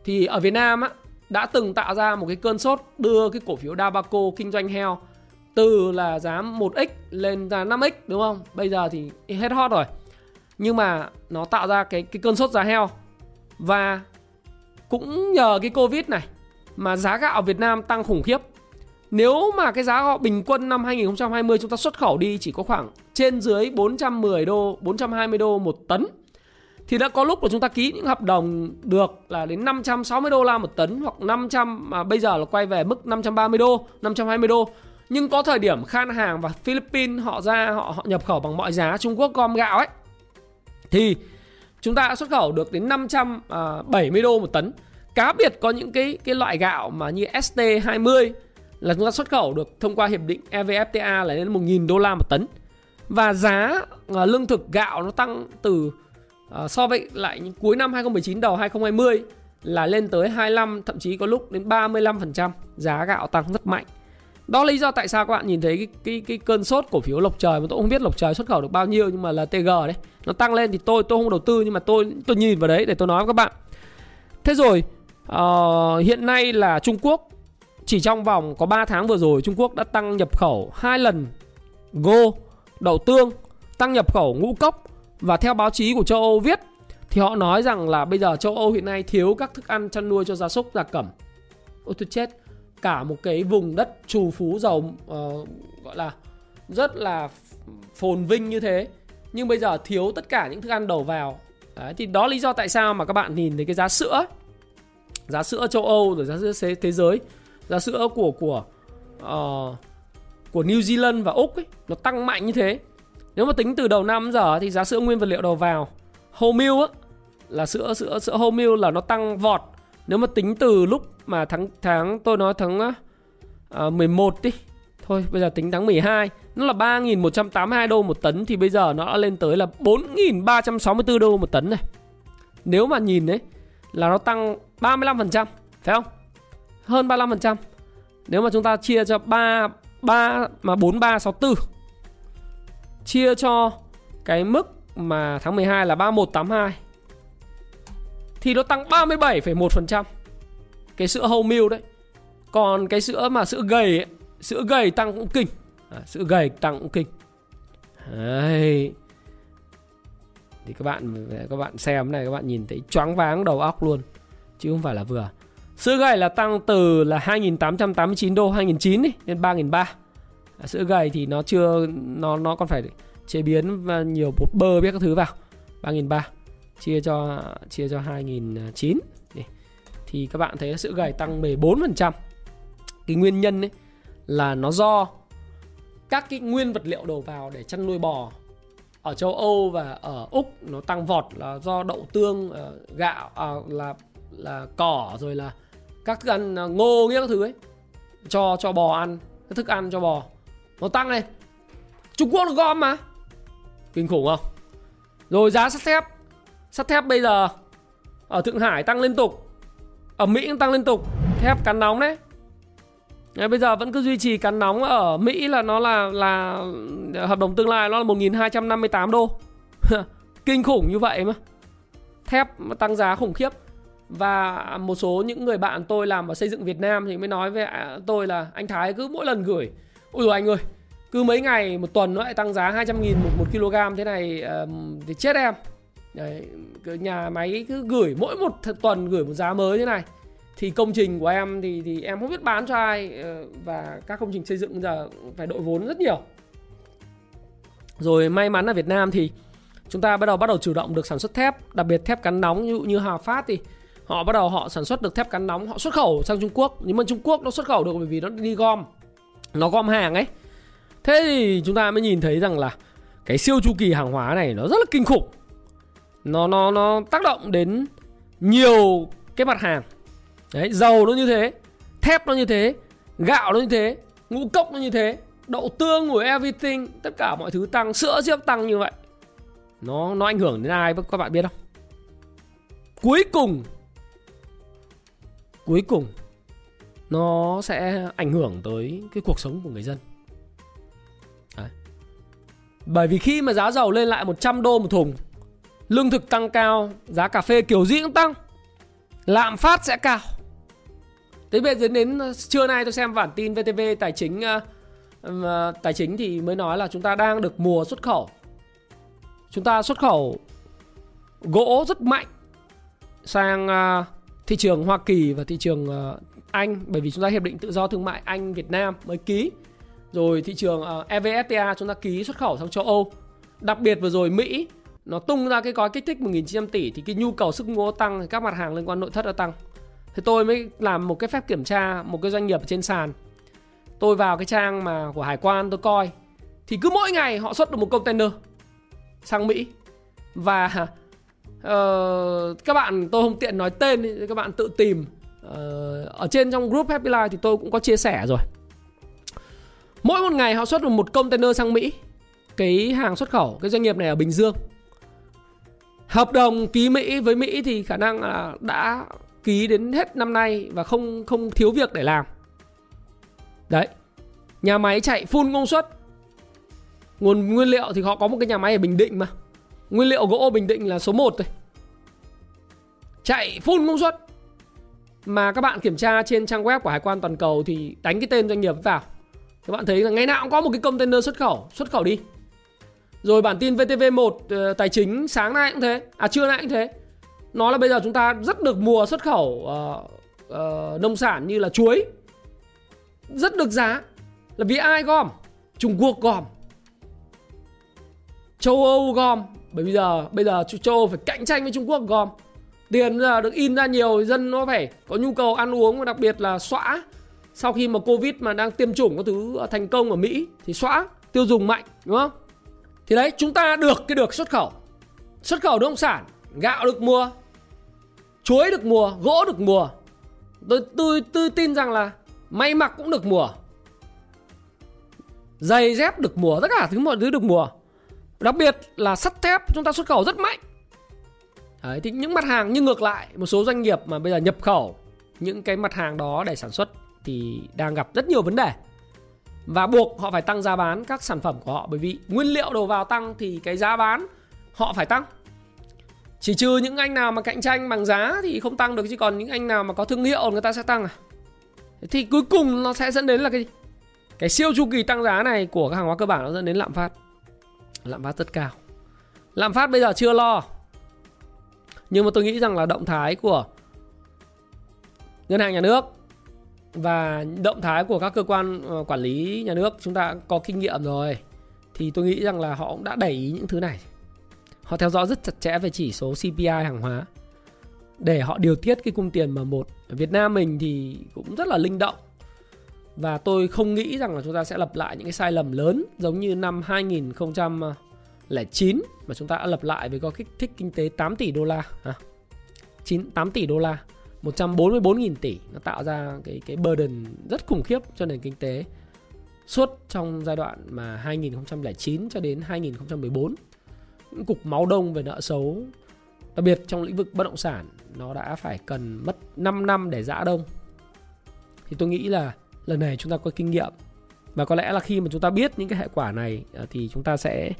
thì ở Việt Nam á đã từng tạo ra một cái cơn sốt đưa cái cổ phiếu Dabaco kinh doanh heo từ là giá 1x lên ra 5x đúng không? Bây giờ thì hết hot rồi. Nhưng mà nó tạo ra cái cái cơn sốt giá heo và cũng nhờ cái Covid này mà giá gạo Việt Nam tăng khủng khiếp. Nếu mà cái giá gạo bình quân năm 2020 chúng ta xuất khẩu đi chỉ có khoảng trên dưới 410 đô, 420 đô một tấn thì đã có lúc là chúng ta ký những hợp đồng được là đến 560 đô la một tấn hoặc 500 mà bây giờ là quay về mức 530 đô, 520 đô. Nhưng có thời điểm khan hàng và Philippines họ ra họ họ nhập khẩu bằng mọi giá Trung Quốc gom gạo ấy thì chúng ta đã xuất khẩu được đến 570 à, đô một tấn. Cá biệt có những cái cái loại gạo mà như ST20 là chúng ta xuất khẩu được thông qua hiệp định EVFTA là đến 1.000 đô la một tấn. Và giá à, lương thực gạo nó tăng từ Ờ, so với lại những cuối năm 2019 đầu 2020 là lên tới 25 thậm chí có lúc đến 35% giá gạo tăng rất mạnh. Đó là lý do tại sao các bạn nhìn thấy cái cái cái cơn sốt cổ phiếu Lộc Trời mà tôi không biết Lộc Trời xuất khẩu được bao nhiêu nhưng mà là TG đấy. Nó tăng lên thì tôi tôi không đầu tư nhưng mà tôi tôi nhìn vào đấy để tôi nói với các bạn. Thế rồi uh, hiện nay là Trung Quốc chỉ trong vòng có 3 tháng vừa rồi Trung Quốc đã tăng nhập khẩu hai lần ngô, đậu tương, tăng nhập khẩu ngũ cốc và theo báo chí của châu Âu viết thì họ nói rằng là bây giờ châu Âu hiện nay thiếu các thức ăn chăn nuôi cho gia súc gia cầm, Ôi tôi chết, cả một cái vùng đất trù phú giàu uh, gọi là rất là phồn vinh như thế. Nhưng bây giờ thiếu tất cả những thức ăn đầu vào. Đấy, thì đó lý do tại sao mà các bạn nhìn thấy cái giá sữa. Giá sữa châu Âu rồi giá sữa thế giới giá sữa của của uh, của New Zealand và Úc ấy, nó tăng mạnh như thế nếu mà tính từ đầu năm giờ thì giá sữa nguyên vật liệu đầu vào whole milk á là sữa sữa sữa whole milk là nó tăng vọt. Nếu mà tính từ lúc mà tháng tháng tôi nói tháng uh, 11 à, đi. Thôi bây giờ tính tháng 12 Nó là 3.182 đô một tấn Thì bây giờ nó đã lên tới là 4.364 đô một tấn này Nếu mà nhìn đấy Là nó tăng 35% Phải không? Hơn 35% Nếu mà chúng ta chia cho 3 3 mà 4364 chia cho cái mức mà tháng 12 là 3182 thì nó tăng 37,1%. Cái sữa whole milk đấy. Còn cái sữa mà sữa gầy ấy, sữa gầy tăng cũng kinh. À, sữa gầy tăng cũng kinh. Đấy. Thì các bạn các bạn xem này các bạn nhìn thấy choáng váng đầu óc luôn chứ không phải là vừa. Sữa gầy là tăng từ là 2889 đô 2009 ấy, lên 3.300 sữa gầy thì nó chưa nó nó còn phải chế biến và nhiều bột bơ biết các thứ vào. 3.300 chia cho chia cho 2.900 thì các bạn thấy sữa gầy tăng 14% cái nguyên nhân ấy là nó do các cái nguyên vật liệu đầu vào để chăn nuôi bò ở châu Âu và ở Úc nó tăng vọt là do đậu tương ờ, gạo à, là là cỏ rồi là các thức ăn ờ, ngô nghĩa các thứ ấy cho cho bò ăn các thức ăn cho bò nó tăng lên Trung Quốc nó gom mà. Kinh khủng không? Rồi giá sắt thép. Sắt thép bây giờ ở Thượng Hải tăng liên tục. Ở Mỹ cũng tăng liên tục. Thép cắn nóng đấy. Đấy, bây giờ vẫn cứ duy trì cắn nóng ở Mỹ là nó là là hợp đồng tương lai nó là 1258 đô. Kinh khủng như vậy mà. Thép tăng giá khủng khiếp. Và một số những người bạn tôi làm ở xây dựng Việt Nam thì mới nói với à, tôi là anh Thái cứ mỗi lần gửi Ôi rồi anh ơi Cứ mấy ngày một tuần nó lại tăng giá 200 nghìn một, một kg thế này Thì chết em. Đấy, nhà máy cứ gửi mỗi một tuần gửi một giá mới thế này. Thì công trình của em thì thì em không biết bán cho ai ờ, và các công trình xây dựng giờ phải đội vốn rất nhiều. Rồi may mắn ở Việt Nam thì chúng ta bắt đầu bắt đầu chủ động được sản xuất thép đặc biệt thép cắn nóng như như Hà Phát thì họ bắt đầu họ sản xuất được thép cắn nóng họ xuất khẩu sang Trung Quốc. Nhưng mà Trung Quốc nó xuất khẩu được bởi vì nó đi gom nó gom hàng ấy. Thế thì chúng ta mới nhìn thấy rằng là cái siêu chu kỳ hàng hóa này nó rất là kinh khủng. Nó nó nó tác động đến nhiều cái mặt hàng. Đấy, dầu nó như thế, thép nó như thế, gạo nó như thế, ngũ cốc nó như thế, đậu tương của everything, tất cả mọi thứ tăng, sữa diếp tăng như vậy. Nó nó ảnh hưởng đến ai các bạn biết không? Cuối cùng cuối cùng nó sẽ ảnh hưởng tới cái cuộc sống của người dân Đấy. bởi vì khi mà giá dầu lên lại 100 đô một thùng, lương thực tăng cao, giá cà phê kiểu gì cũng tăng, lạm phát sẽ cao Thế bây giờ đến uh, trưa nay tôi xem bản tin VTV tài chính uh, um, uh, tài chính thì mới nói là chúng ta đang được mùa xuất khẩu. Chúng ta xuất khẩu gỗ rất mạnh sang thị trường Hoa Kỳ và thị trường anh bởi vì chúng ta hiệp định tự do thương mại Anh Việt Nam mới ký. Rồi thị trường ờ, uh, EVFTA chúng ta ký xuất khẩu sang châu Âu. Đặc biệt vừa rồi Mỹ nó tung ra cái gói kích thích 1.900 tỷ thì cái nhu cầu sức mua tăng thì các mặt hàng liên quan nội thất đã tăng. Thì tôi mới làm một cái phép kiểm tra một cái doanh nghiệp trên sàn. Tôi vào cái trang mà của hải quan tôi coi thì cứ mỗi ngày họ xuất được một container sang Mỹ và uh, các bạn tôi không tiện nói tên các bạn tự tìm Ờ, ở trên trong group Happy Life thì tôi cũng có chia sẻ rồi. Mỗi một ngày họ xuất được một container sang Mỹ. Cái hàng xuất khẩu, cái doanh nghiệp này ở Bình Dương. Hợp đồng ký Mỹ với Mỹ thì khả năng là đã ký đến hết năm nay và không không thiếu việc để làm. Đấy. Nhà máy chạy full công suất. Nguồn nguyên liệu thì họ có một cái nhà máy ở Bình Định mà. Nguyên liệu gỗ Bình Định là số 1 thôi. Chạy full công suất. Mà các bạn kiểm tra trên trang web của Hải quan toàn cầu thì đánh cái tên doanh nghiệp vào. Các bạn thấy là ngày nào cũng có một cái container xuất khẩu, xuất khẩu đi. Rồi bản tin VTV1 uh, ờ, tài chính sáng nay cũng thế, à trưa nay cũng thế. Nó là bây giờ chúng ta rất được mùa xuất khẩu uh, uh, nông sản như là chuối. Rất được giá. Là vì ai gom? Trung quốc gom. Châu âu gom. Bởi bây giờ bây giờ châu âu phải cạnh tranh với trung quốc gom tiền giờ được in ra nhiều, dân nó phải có nhu cầu ăn uống và đặc biệt là xóa. Sau khi mà covid mà đang tiêm chủng có thứ thành công ở mỹ thì xóa, tiêu dùng mạnh, đúng không? Thì đấy, chúng ta được cái được xuất khẩu. Xuất khẩu nông sản, gạo được mua, chuối được mua, gỗ được mua. Tôi tôi tôi tin rằng là may mặc cũng được mùa giày dép được mùa tất cả thứ mọi thứ được mùa đặc biệt là sắt thép chúng ta xuất khẩu rất mạnh. Đấy, thì những mặt hàng như ngược lại một số doanh nghiệp mà bây giờ nhập khẩu những cái mặt hàng đó để sản xuất thì đang gặp rất nhiều vấn đề và buộc họ phải tăng giá bán các sản phẩm của họ bởi vì nguyên liệu đầu vào tăng thì cái giá bán họ phải tăng chỉ trừ những anh nào mà cạnh tranh bằng giá thì không tăng được chứ còn những anh nào mà có thương hiệu người ta sẽ tăng à. Thì cuối cùng nó sẽ dẫn đến là cái cái siêu chu kỳ tăng giá này của các hàng hóa cơ bản nó dẫn đến lạm phát. Lạm phát rất cao. Lạm phát bây giờ chưa lo. Nhưng mà tôi nghĩ rằng là động thái của ngân hàng nhà nước và động thái của các cơ quan ờ, quản lý nhà nước chúng ta có kinh nghiệm rồi, thì tôi nghĩ rằng là họ cũng đã đẩy ý những thứ này Họ theo dõi rất chặt chẽ về chỉ số CPI hàng hóa để họ điều tiết cái cung tiền mà một Ở Việt Nam mình thì cũng rất là linh động. Và tôi không nghĩ rằng là chúng ta sẽ lặp lại những cái sai lầm lớn giống như năm ờ, 2009 mà chúng ta đã lập lại với có kích thích kinh tế 8 tỷ đô la. À, 9, 8 tỷ đô la. 144.000 tỷ nó tạo ra cái cái burden rất khủng khiếp cho nền kinh tế suốt trong giai đoạn mà 2009 cho đến 2014 những cục máu đông về nợ xấu đặc biệt trong lĩnh vực bất động sản nó đã phải cần mất 5 năm để giã đông thì tôi nghĩ là lần này chúng ta có kinh nghiệm và có lẽ là khi mà chúng ta biết những cái hệ quả này à, thì chúng ta sẽ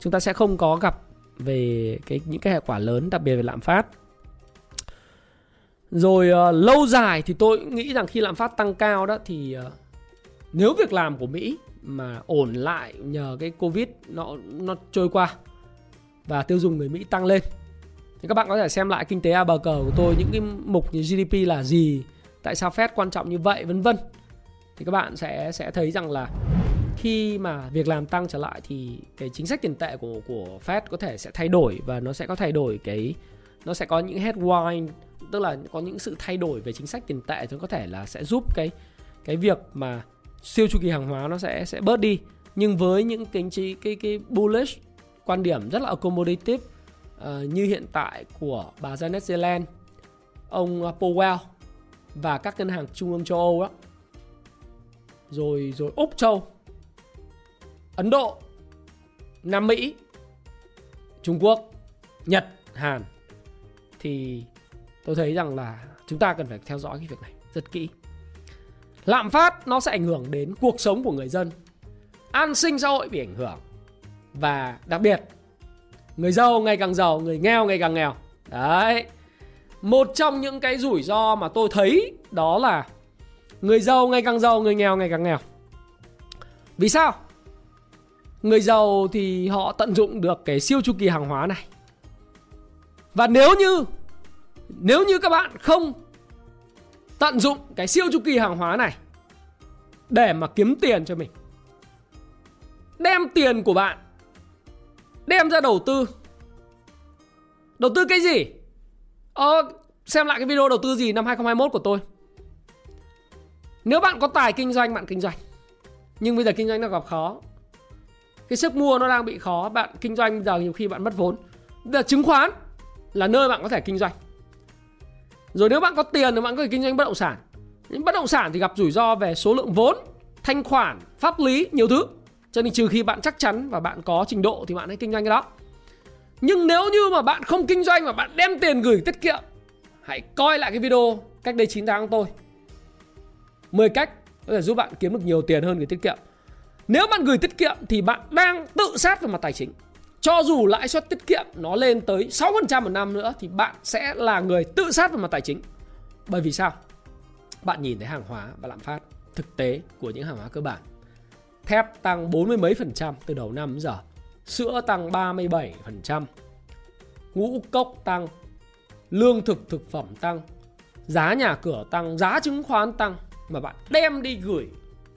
chúng ta sẽ không có gặp về cái những cái hệ quả lớn đặc biệt về lạm phát rồi uh, lâu dài thì tôi nghĩ rằng khi lạm phát tăng cao đó thì uh, nếu việc làm của Mỹ mà ổn lại nhờ cái Covid nó nó trôi qua và tiêu dùng người Mỹ tăng lên. Thì các bạn có thể xem lại kinh tế A bờ cờ của tôi những cái mục như GDP là gì, tại sao Fed quan trọng như vậy vân vân. Thì các bạn sẽ sẽ thấy rằng là khi mà việc làm tăng trở lại thì cái chính sách tiền tệ của của Fed có thể sẽ thay đổi và nó sẽ có thay đổi cái nó sẽ có những headline tức là có những sự thay đổi về chính sách tiền tệ thì có thể là sẽ giúp cái cái việc mà siêu chu kỳ hàng hóa nó sẽ sẽ bớt đi. Nhưng với những cái cái cái, cái bullish quan điểm rất là accommodative uh, như hiện tại của bà Janet Yellen, ông Powell và các ngân hàng trung ương châu Âu đó, rồi rồi Úc châu, Ấn Độ, Nam Mỹ, Trung Quốc, Nhật, Hàn thì tôi thấy rằng là chúng ta cần phải theo dõi cái việc này rất kỹ. Lạm phát nó sẽ ảnh hưởng đến cuộc sống của người dân. An sinh xã hội bị ảnh hưởng. Và đặc biệt người giàu ngày càng giàu, người nghèo ngày càng nghèo. Đấy. Một trong những cái rủi ro mà tôi thấy đó là người giàu ngày càng giàu, người nghèo ngày càng nghèo. Vì sao? Người giàu thì họ tận dụng được cái siêu chu kỳ hàng hóa này. Và nếu như nếu như các bạn không tận dụng cái siêu chu kỳ hàng hóa này để mà kiếm tiền cho mình đem tiền của bạn đem ra đầu tư đầu tư cái gì? Ờ, xem lại cái video đầu tư gì năm 2021 của tôi. Nếu bạn có tài kinh doanh bạn kinh doanh. Nhưng bây giờ kinh doanh nó gặp khó cái sức mua nó đang bị khó, bạn kinh doanh giờ nhiều khi bạn mất vốn. Bây giờ chứng khoán là nơi bạn có thể kinh doanh. Rồi nếu bạn có tiền thì bạn có thể kinh doanh bất động sản. Nhưng bất động sản thì gặp rủi ro về số lượng vốn, thanh khoản, pháp lý, nhiều thứ. Cho nên trừ khi bạn chắc chắn và bạn có trình độ thì bạn hãy kinh doanh cái đó. Nhưng nếu như mà bạn không kinh doanh mà bạn đem tiền gửi tiết kiệm, hãy coi lại cái video cách đây 9 tháng của tôi 10 cách có thể giúp bạn kiếm được nhiều tiền hơn gửi tiết kiệm nếu bạn gửi tiết kiệm thì bạn đang tự sát về mặt tài chính cho dù lãi suất tiết kiệm nó lên tới 6% một năm nữa thì bạn sẽ là người tự sát về mặt tài chính. Bởi vì sao? Bạn nhìn thấy hàng hóa và lạm phát thực tế của những hàng hóa cơ bản. Thép tăng 40 mấy phần trăm từ đầu năm đến giờ. Sữa tăng 37 phần trăm. Ngũ cốc tăng. Lương thực thực phẩm tăng. Giá nhà cửa tăng, giá chứng khoán tăng mà bạn đem đi gửi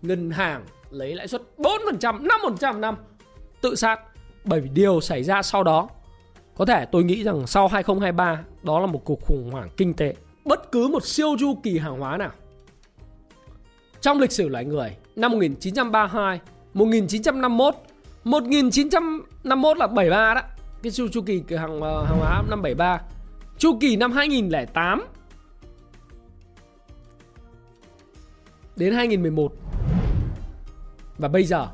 ngân hàng lấy lãi suất 4%, 5% năm tự sát bởi vì điều xảy ra sau đó có thể tôi nghĩ rằng sau 2023 đó là một cuộc khủng hoảng kinh tế. Bất cứ một siêu chu kỳ hàng hóa nào trong lịch sử loài người năm 1932, 1951, 1951 là 73 đó. Cái siêu chu kỳ hàng ờ, hàng hóa năm 73. Chu kỳ năm 2008 đến 2011 và bây giờ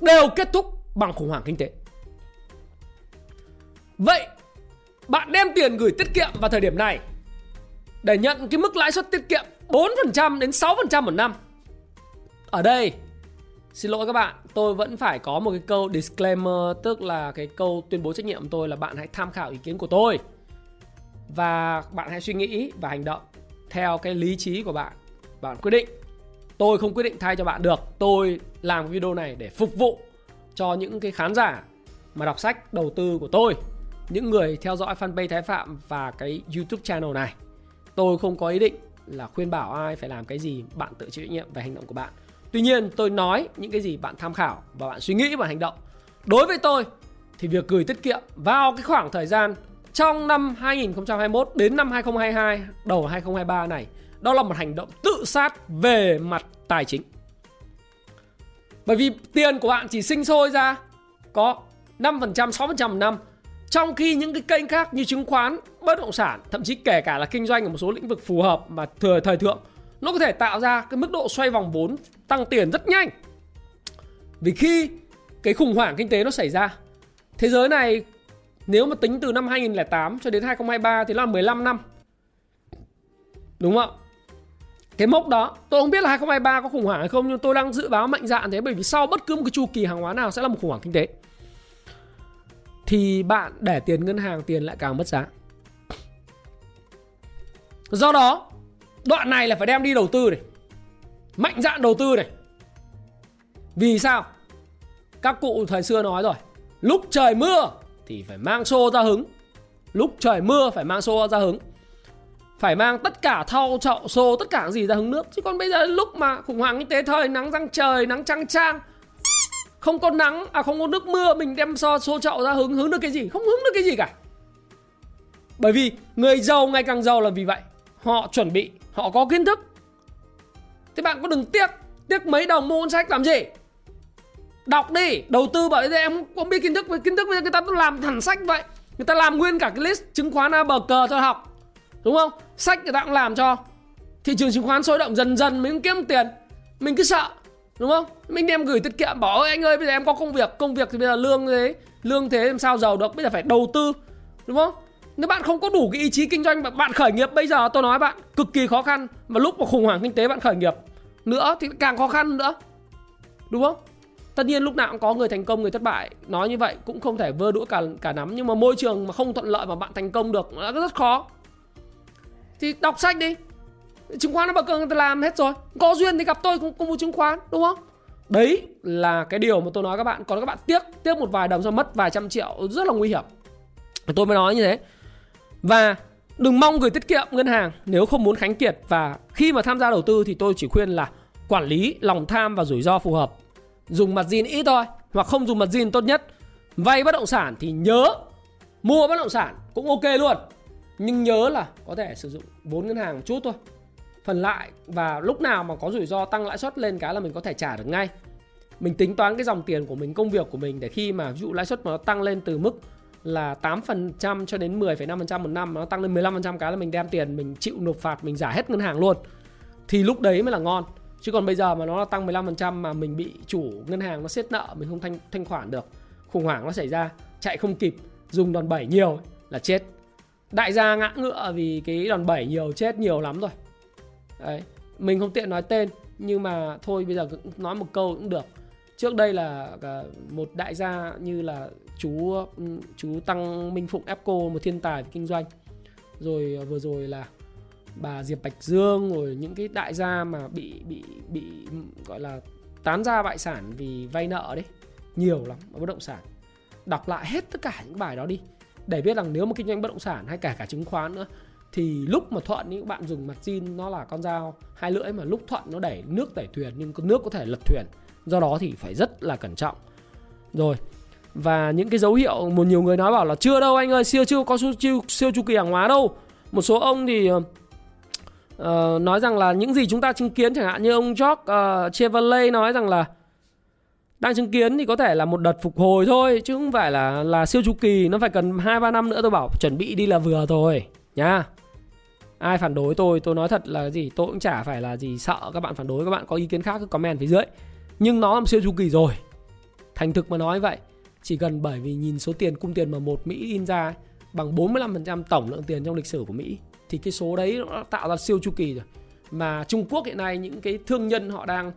đều kết thúc bằng khủng hoảng kinh tế. Vậy bạn đem tiền gửi tiết kiệm vào thời điểm này để nhận cái mức lãi suất tiết kiệm 4% đến 6% một năm. Ở đây Xin lỗi các bạn, tôi vẫn phải có một cái câu disclaimer tức là cái câu tuyên bố trách nhiệm của tôi là bạn hãy tham khảo ý kiến của tôi và bạn hãy suy nghĩ và hành động theo cái lý trí của bạn. Bạn quyết định. Tôi không quyết định thay cho bạn được. Tôi làm video này để phục vụ cho những cái khán giả mà đọc sách đầu tư của tôi những người theo dõi fanpage Thái Phạm và cái YouTube channel này. Tôi không có ý định là khuyên bảo ai phải làm cái gì, bạn tự chịu trách nhiệm về hành động của bạn. Tuy nhiên, tôi nói những cái gì bạn tham khảo và bạn suy nghĩ và hành động. Đối với tôi thì việc gửi tiết kiệm vào cái khoảng thời gian trong năm 2021 đến năm 2022, đầu 2023 này, đó là một hành động tự sát về mặt tài chính. Bởi vì tiền của bạn chỉ sinh sôi ra có 5%, 6% một năm trong khi những cái kênh khác như chứng khoán, bất động sản, thậm chí kể cả là kinh doanh ở một số lĩnh vực phù hợp mà thừa thời thượng, nó có thể tạo ra cái mức độ xoay vòng vốn tăng tiền rất nhanh. Vì khi cái khủng hoảng kinh tế nó xảy ra, thế giới này nếu mà tính từ năm 2008 cho đến 2023 thì là 15 năm. Đúng không cái mốc đó, tôi không biết là 2023 có khủng hoảng hay không nhưng tôi đang dự báo mạnh dạn thế bởi vì sau bất cứ một cái chu kỳ hàng hóa nào sẽ là một khủng hoảng kinh tế thì bạn để tiền ngân hàng tiền lại càng mất giá. Do đó, đoạn này là phải đem đi đầu tư này. Mạnh dạn đầu tư này. Vì sao? Các cụ thời xưa nói rồi, lúc trời mưa thì phải mang xô ra hứng. Lúc trời mưa phải mang xô ra hứng. Phải mang tất cả thau chậu xô tất cả gì ra hứng nước. Chứ còn bây giờ lúc mà khủng hoảng kinh tế thời nắng răng trời, nắng trăng trang không có nắng à không có nước mưa mình đem so xô chậu ra hứng hứng được cái gì? Không hứng được cái gì cả. Bởi vì người giàu ngày càng giàu là vì vậy. Họ chuẩn bị họ có kiến thức. Thế bạn có đừng tiếc tiếc mấy đồng mua cuốn sách làm gì? Đọc đi đầu tư bởi vì em không biết kiến thức kiến thức bây giờ người ta làm hẳn sách vậy. Người ta làm nguyên cả cái list chứng khoán a bờ cờ cho học đúng không? Sách người ta cũng làm cho. Thị trường chứng khoán sôi động dần dần, mình cũng kiếm tiền, mình cứ sợ. Đúng không? Mình đem gửi tiết kiệm, bảo ơi, anh ơi, bây giờ em có công việc. Công việc thì bây giờ lương thế lương thế làm sao giàu được? Bây giờ phải đầu tư. Đúng không? Nếu bạn không có đủ cái ý chí kinh doanh bạn khởi nghiệp, bây giờ tôi nói bạn, cực kỳ khó khăn. Và lúc mà khủng hoảng kinh tế bạn khởi nghiệp nữa thì càng khó khăn nữa. Đúng không? Tất nhiên lúc nào cũng có người thành công, người thất bại. Nói như vậy cũng không thể vơ đũa cả cả nắm. Nhưng mà môi trường mà không thuận lợi mà bạn thành công được, nó rất khó thì đọc sách đi. Chứng khoán nó bậc người ta làm hết rồi. Có duyên thì gặp tôi cũng, cũng mua chứng khoán đúng không? Đấy là cái điều mà tôi nói các bạn. Còn các bạn tiếc tiếc một vài đồng do mất vài trăm triệu rất là nguy hiểm. Tôi mới nói như thế. Và đừng mong gửi tiết kiệm ngân hàng nếu không muốn khánh kiệt. Và khi mà tham gia đầu tư thì tôi chỉ khuyên là quản lý lòng tham và rủi ro phù hợp. Dùng mặt zin ít thôi hoặc không dùng mặt zin tốt nhất. Vay bất động sản thì nhớ mua bất động sản cũng ok luôn nhưng nhớ là có thể sử dụng vốn ngân hàng một chút thôi. Phần lại và lúc nào mà có rủi ro tăng lãi suất lên cái là mình có thể trả được ngay. Mình tính toán cái dòng tiền của mình công việc của mình để khi mà ví dụ lãi suất mà nó tăng lên từ mức là 8% cho đến 10,5% một năm nó tăng lên 15% cái là mình đem tiền mình chịu nộp phạt mình giả hết ngân hàng luôn. Thì lúc đấy mới là ngon. Chứ còn bây giờ mà nó tăng 15% mà mình bị chủ ngân hàng nó siết nợ mình không thanh thanh khoản được khủng hoảng nó xảy ra chạy không kịp dùng đòn bẩy nhiều là chết đại gia ngã ngựa vì cái đòn bẩy nhiều, chết nhiều lắm rồi. Đấy, mình không tiện nói tên, nhưng mà thôi, bây giờ nói một câu cũng được. Trước đây là à, một đại gia như là chú ừ, chú tăng minh phụng epco một thiên tài về kinh doanh. Rồi à, vừa rồi là bà diệp bạch dương, rồi những cái đại gia mà bị bị bị, gọi là tán ra bại sản vì vay nợ đấy. Nhiều lắm ở bất động sản. Đọc lại hết tất cả những bài đó đi để biết rằng nếu mà kinh doanh bất động sản hay cả cả chứng khoán nữa thì lúc mà thuận những bạn dùng mặt zin nó là con dao hai lưỡi mà lúc thuận nó đẩy nước đẩy thuyền nhưng nước có thể lật thuyền. Do đó thì phải rất là cẩn trọng. Rồi và những cái dấu hiệu một nhiều người nói bảo là chưa đâu anh ơi siêu chưa có siêu, siêu, siêu chu kỳ hàng hóa đâu. Một số ông thì uh, nói rằng là những gì chúng ta chứng kiến chẳng hạn như ông George uh, Chevrolet nói rằng là đang chứng kiến thì có thể là một đợt phục hồi thôi chứ không phải là là siêu chu kỳ nó phải cần hai ba năm nữa tôi bảo chuẩn bị đi là vừa thôi nhá. Ai phản đối tôi tôi nói thật là gì tôi cũng chả phải là gì sợ các bạn phản đối các bạn có ý kiến khác cứ comment phía dưới. Nhưng nó làm siêu chu kỳ rồi. Thành thực mà nói vậy chỉ cần bởi vì nhìn số tiền cung tiền mà một Mỹ in ra ấy, bằng 45% tổng lượng tiền trong lịch sử của Mỹ thì cái số đấy nó tạo ra siêu chu kỳ rồi. Mà Trung Quốc hiện nay những cái thương nhân họ đang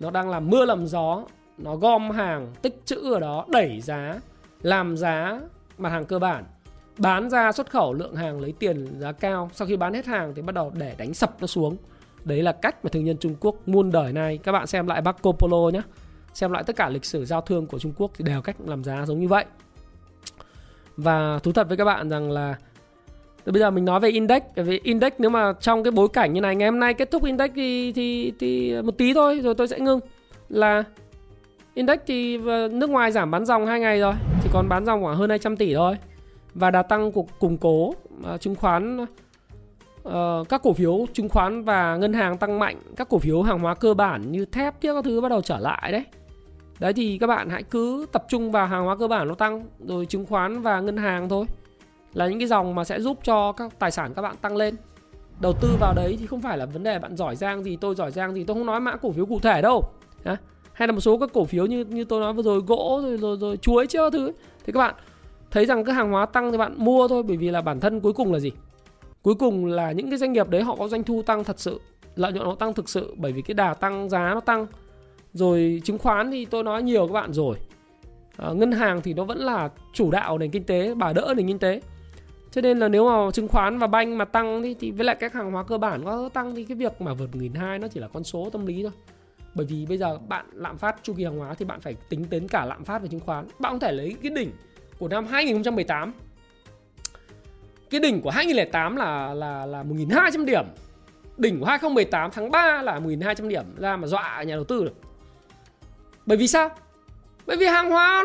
nó đang làm mưa làm gió nó gom hàng, tích trữ ở đó, đẩy giá, làm giá mặt hàng cơ bản. Bán ra xuất khẩu, lượng hàng lấy tiền giá cao. Sau khi bán hết hàng thì bắt đầu để đánh sập nó xuống. Đấy là cách mà thương nhân Trung Quốc muôn đời này các bạn xem lại Marco Polo nhé xem lại tất cả lịch sử giao thương của Trung Quốc thì đều cách làm giá giống như vậy. Và thú thật với các bạn rằng là bây giờ mình nói về index về index nếu mà trong cái bối cảnh như này, ngày hôm nay kết thúc index thì thì thì một tí thôi, rồi tôi sẽ ngưng. Là index thì ờ, nước ngoài giảm bán dòng hai ngày rồi chỉ còn bán dòng khoảng hơn 200 tỷ thôi. Và đà tăng cuộc củng cố uh, chứng khoán uh, các cổ phiếu chứng khoán và ngân hàng tăng mạnh các cổ phiếu hàng hóa cơ bản như thép kia các thứ bắt đầu trở lại đấy. Đấy thì các bạn hãy cứ tập trung vào hàng hóa cơ bản nó tăng rồi chứng khoán và ngân hàng thôi. Là những cái dòng mà sẽ giúp cho các tài sản các bạn tăng lên. Đầu tư vào đấy thì không phải là vấn đề bạn giỏi giang gì tôi giỏi giang gì tôi không nói mã cổ phiếu cụ thể đâu hay là một số các cổ phiếu như như tôi nói vừa rồi gỗ rồi rồi, rồi chuối chưa thứ thì các bạn thấy rằng cái hàng hóa tăng thì bạn mua thôi bởi vì là bản thân cuối cùng là gì? Cuối cùng là những cái doanh nghiệp đấy họ có doanh thu tăng thật sự lợi nhuận nó tăng thực sự bởi vì cái đà tăng giá nó tăng. Rồi chứng khoán thì tôi nói nhiều các bạn rồi. À, ngân hàng thì nó vẫn là chủ đạo nền kinh tế bà đỡ nền kinh tế. Cho nên là nếu mà chứng khoán và banh mà tăng thì, thì với lại các hàng hóa cơ bản có tăng thì cái việc mà vượt nghìn hai nó chỉ là con số tâm lý thôi bởi vì bây giờ bạn lạm phát chu kỳ hàng hóa thì bạn phải tính đến cả lạm phát về chứng khoán. Bạn không thể lấy cái đỉnh của năm 2018 cái đỉnh của 2008 là là là 1.200 điểm. Đỉnh của 2018 tháng 3 là 1.200 điểm ra mà dọa nhà đầu tư được. Bởi vì sao? Bởi vì hàng hóa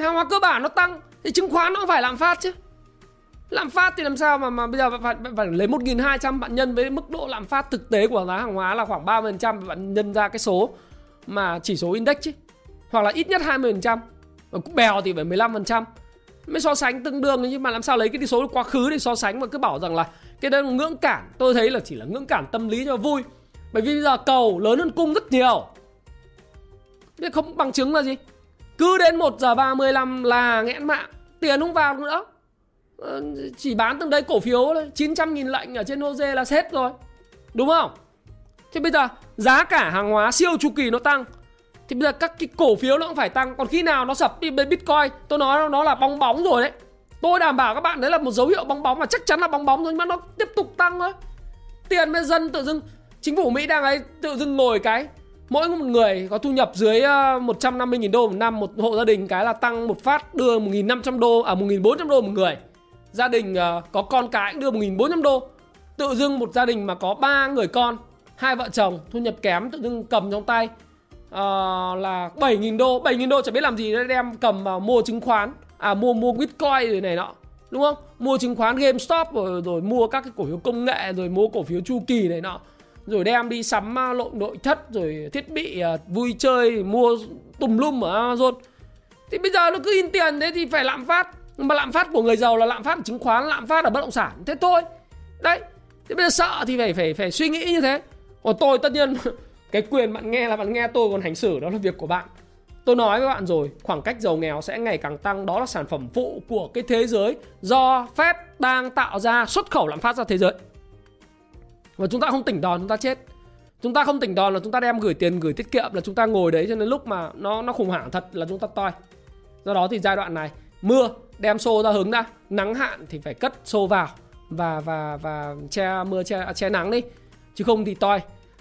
hàng hóa cơ bản nó tăng, thì chứng khoán nó cũng phải lạm phát chứ lạm phát thì làm sao mà mà bây giờ phải, phải, phải lấy 1.200 bạn nhân với mức độ lạm phát thực tế của giá hàng hóa là khoảng 30% bạn nhân ra cái số mà chỉ số index chứ. Hoặc là ít nhất 20% bèo thì phải 15% mới so sánh tương đương nhưng mà làm sao lấy cái số quá khứ để so sánh mà cứ bảo rằng là cái đó là ngưỡng cản. Tôi thấy là chỉ là ngưỡng cản tâm lý cho vui. Bởi vì bây giờ cầu lớn hơn cung rất nhiều. Thế không bằng chứng là gì? Cứ đến 1 giờ 35 là nghẽn mạng. Tiền không vào nữa. Ờ, chỉ bán từng đấy cổ phiếu 900 nghìn lệnh ở trên HOSE là hết rồi đúng không? Thế bây giờ giá cả hàng hóa siêu chu kỳ nó tăng, thì bây giờ các cái cổ phiếu nó cũng phải tăng. Còn khi nào nó sập đi bên bitcoin, tôi nói nó là bong bóng rồi đấy. Tôi đảm bảo các bạn đấy là một dấu hiệu bong bóng mà chắc chắn là bong bóng rồi nhưng mà nó tiếp tục tăng thôi. Tiền với dân tự dưng, chính phủ mỹ đang ấy tự dưng ngồi cái, mỗi một người có thu nhập dưới ờ, 150.000 đô một năm, một hộ gia đình cái là tăng một phát đưa 1.500 đô à 1.400 đô một người gia đình uh, có con cái cũng đưa 1.400 đô tự dưng một gia đình mà có ba người con hai vợ chồng thu nhập kém tự dưng cầm trong tay uh, là 7.000 đô 7.000 đô chẳng biết làm gì đem cầm vào mua chứng khoán à mua mua bitcoin rồi này nọ đúng không? Mua chứng khoán GameStop rồi rồi mua các cái cổ phiếu công nghệ rồi mua cổ phiếu chu kỳ này nọ rồi đem đi sắm à, lộn nội thất rồi thiết bị uh, vui chơi mua tùm lum ở Amazon. Thì bây giờ nó cứ in tiền thế thì phải lạm phát mà lạm phát của người giàu là lạm phát ở chứng khoán, lạm phát ở bất động sản. Thế thôi. Đấy. Thế bây giờ sợ thì phải phải phải suy nghĩ như thế. Còn tôi tất nhiên cái quyền bạn nghe là bạn nghe tôi, còn hành xử đó là việc của bạn. Tôi nói với bạn rồi, khoảng cách giàu nghèo sẽ ngày càng tăng. Đó là sản phẩm phụ của cái thế giới do Fed đang tạo ra xuất khẩu lạm phát ra thế giới. Và chúng ta không tỉnh đòn, chúng ta chết. Chúng ta không tỉnh đòn là chúng ta đem gửi tiền, gửi tiết kiệm, là chúng ta ngồi đấy cho nên lúc mà nó nó khủng hoảng thật là chúng ta toi. Do đó thì giai đoạn này mưa, đem xô ra hứng ra nắng hạn thì phải cất xô vào và và và che mưa, che à, che nắng đi. Chứ không thì toi.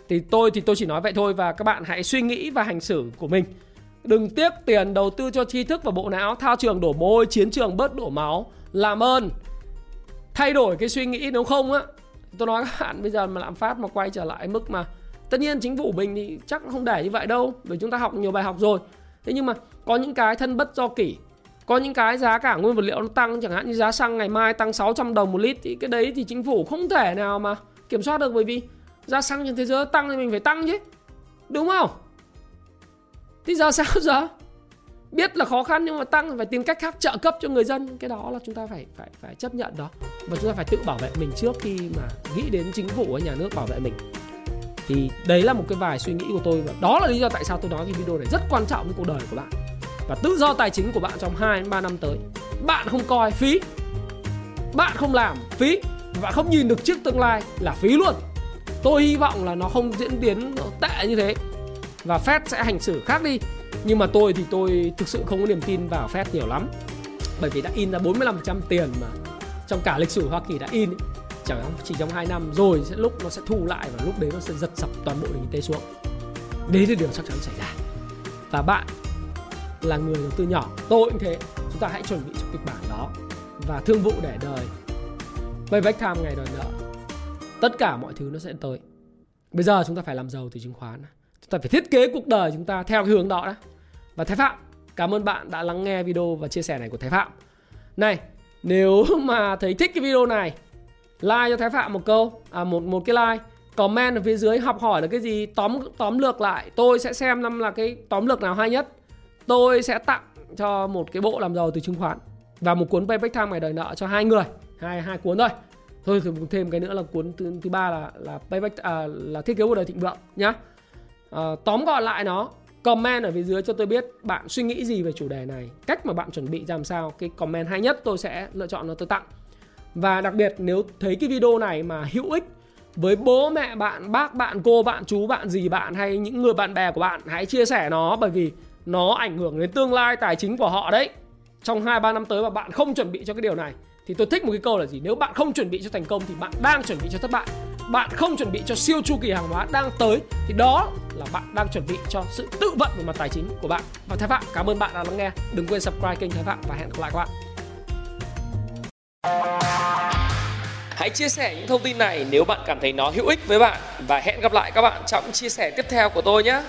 Thì tôi thì tôi chỉ nói vậy thôi và các bạn hãy suy nghĩ và hành xử của mình. Đừng tiếc tiền đầu tư cho tri thức và bộ não. Thao trường đổ mồ hôi chiến trường bớt đổ máu. Làm ơn. Thay đổi cái suy nghĩ nếu không á. Tôi nói các bạn bây giờ mà lạm phát mà quay trở lại mức mà tất nhiên chính phủ mình thì chắc không để như vậy đâu, bởi chúng ta học nhiều bài học rồi. Thế nhưng mà có những cái thân bất do kỷ có những cái giá cả nguyên vật liệu nó tăng, chẳng hạn như giá xăng ngày mai tăng 600 đồng một lít, thì cái đấy thì chính phủ không thể nào mà kiểm soát được, bởi vì giá xăng trên thế giới tăng thì mình phải tăng chứ. Đúng không? Thì giờ sao giờ? Biết là khó khăn nhưng mà tăng phải tìm cách khác trợ cấp cho người dân. Cái đó là chúng ta phải phải phải chấp nhận đó. Và chúng ta phải tự bảo vệ mình trước khi mà nghĩ đến chính phủ hay nhà nước bảo vệ mình. Thì đấy là một cái vài suy nghĩ của tôi và đó là lý do tại sao tôi nói cái video này rất quan trọng với cuộc đời của bạn và tự do tài chính của bạn trong 2 3 năm tới. Bạn không coi phí. Bạn không làm phí. Và không nhìn được trước tương lai là phí luôn. Tôi hy vọng là nó không diễn biến tệ như thế. Và Fed sẽ hành xử khác đi. Nhưng mà tôi thì tôi thực sự không có niềm tin vào Fed nhiều lắm. Bởi vì đã in ra 45% tiền mà trong cả lịch sử Hoa Kỳ đã in ấy. chẳng chỉ trong 2 năm rồi sẽ lúc nó sẽ thu lại và lúc đấy nó sẽ giật sập toàn bộ nền kinh tế xuống. Đấy là điều chắc chắn xảy ra. Và bạn là người đầu tư nhỏ. Tôi cũng thế. Chúng ta hãy chuẩn bị cho kịch bản đó. Và thương vụ để đời. Payback time ngày đòi nợ. Tất cả mọi thứ nó sẽ tới. Bây giờ chúng ta phải làm giàu từ chứng khoán. Chúng ta phải thiết kế cuộc đời chúng ta theo cái hướng đó đó. và thái phạm, cảm ơn bạn đã lắng nghe video và chia sẻ này của thái phạm. Này, nếu mà thấy thích cái video này, like cho thái phạm một câu à một một cái like, comment ở phía dưới, học hỏi là cái gì, tóm tóm lược lại. Tôi sẽ xem năm là cái tóm lược nào hay nhất tôi sẽ tặng cho một cái bộ làm giàu từ chứng khoán và một cuốn payback time ngày đời nợ cho hai người hai hai cuốn thôi. Thôi thì thêm cái nữa là cuốn thứ, thứ ba là là payback à, là thiết kế cuộc đời thịnh vượng nhá. À, tóm gọn lại nó comment ở phía dưới cho tôi biết bạn suy nghĩ gì về chủ đề này cách mà bạn chuẩn bị làm sao. Cái comment hay nhất tôi sẽ lựa chọn nó tôi tặng. Và đặc biệt nếu thấy cái video này mà hữu ích với bố mẹ bạn bác bạn cô bạn chú bạn gì bạn hay những người bạn bè của bạn hãy chia sẻ nó bởi vì nó ảnh hưởng đến tương lai tài chính của họ đấy. Trong 2 3 năm tới mà bạn không chuẩn bị cho cái điều này, thì tôi thích một cái câu là gì? Nếu bạn không chuẩn bị cho thành công thì bạn đang chuẩn bị cho thất bại. Bạn không chuẩn bị cho siêu chu kỳ hàng hóa đang tới, thì đó là bạn đang chuẩn bị cho sự tự vận về mặt tài chính của bạn. Và thái phạm, cảm ơn bạn đã lắng nghe. Đừng quên subscribe kênh thái phạm và hẹn gặp lại các bạn. Hãy chia sẻ những thông tin này nếu bạn cảm thấy nó hữu ích với bạn. Và hẹn gặp lại các bạn trong chia sẻ tiếp theo của tôi nhé.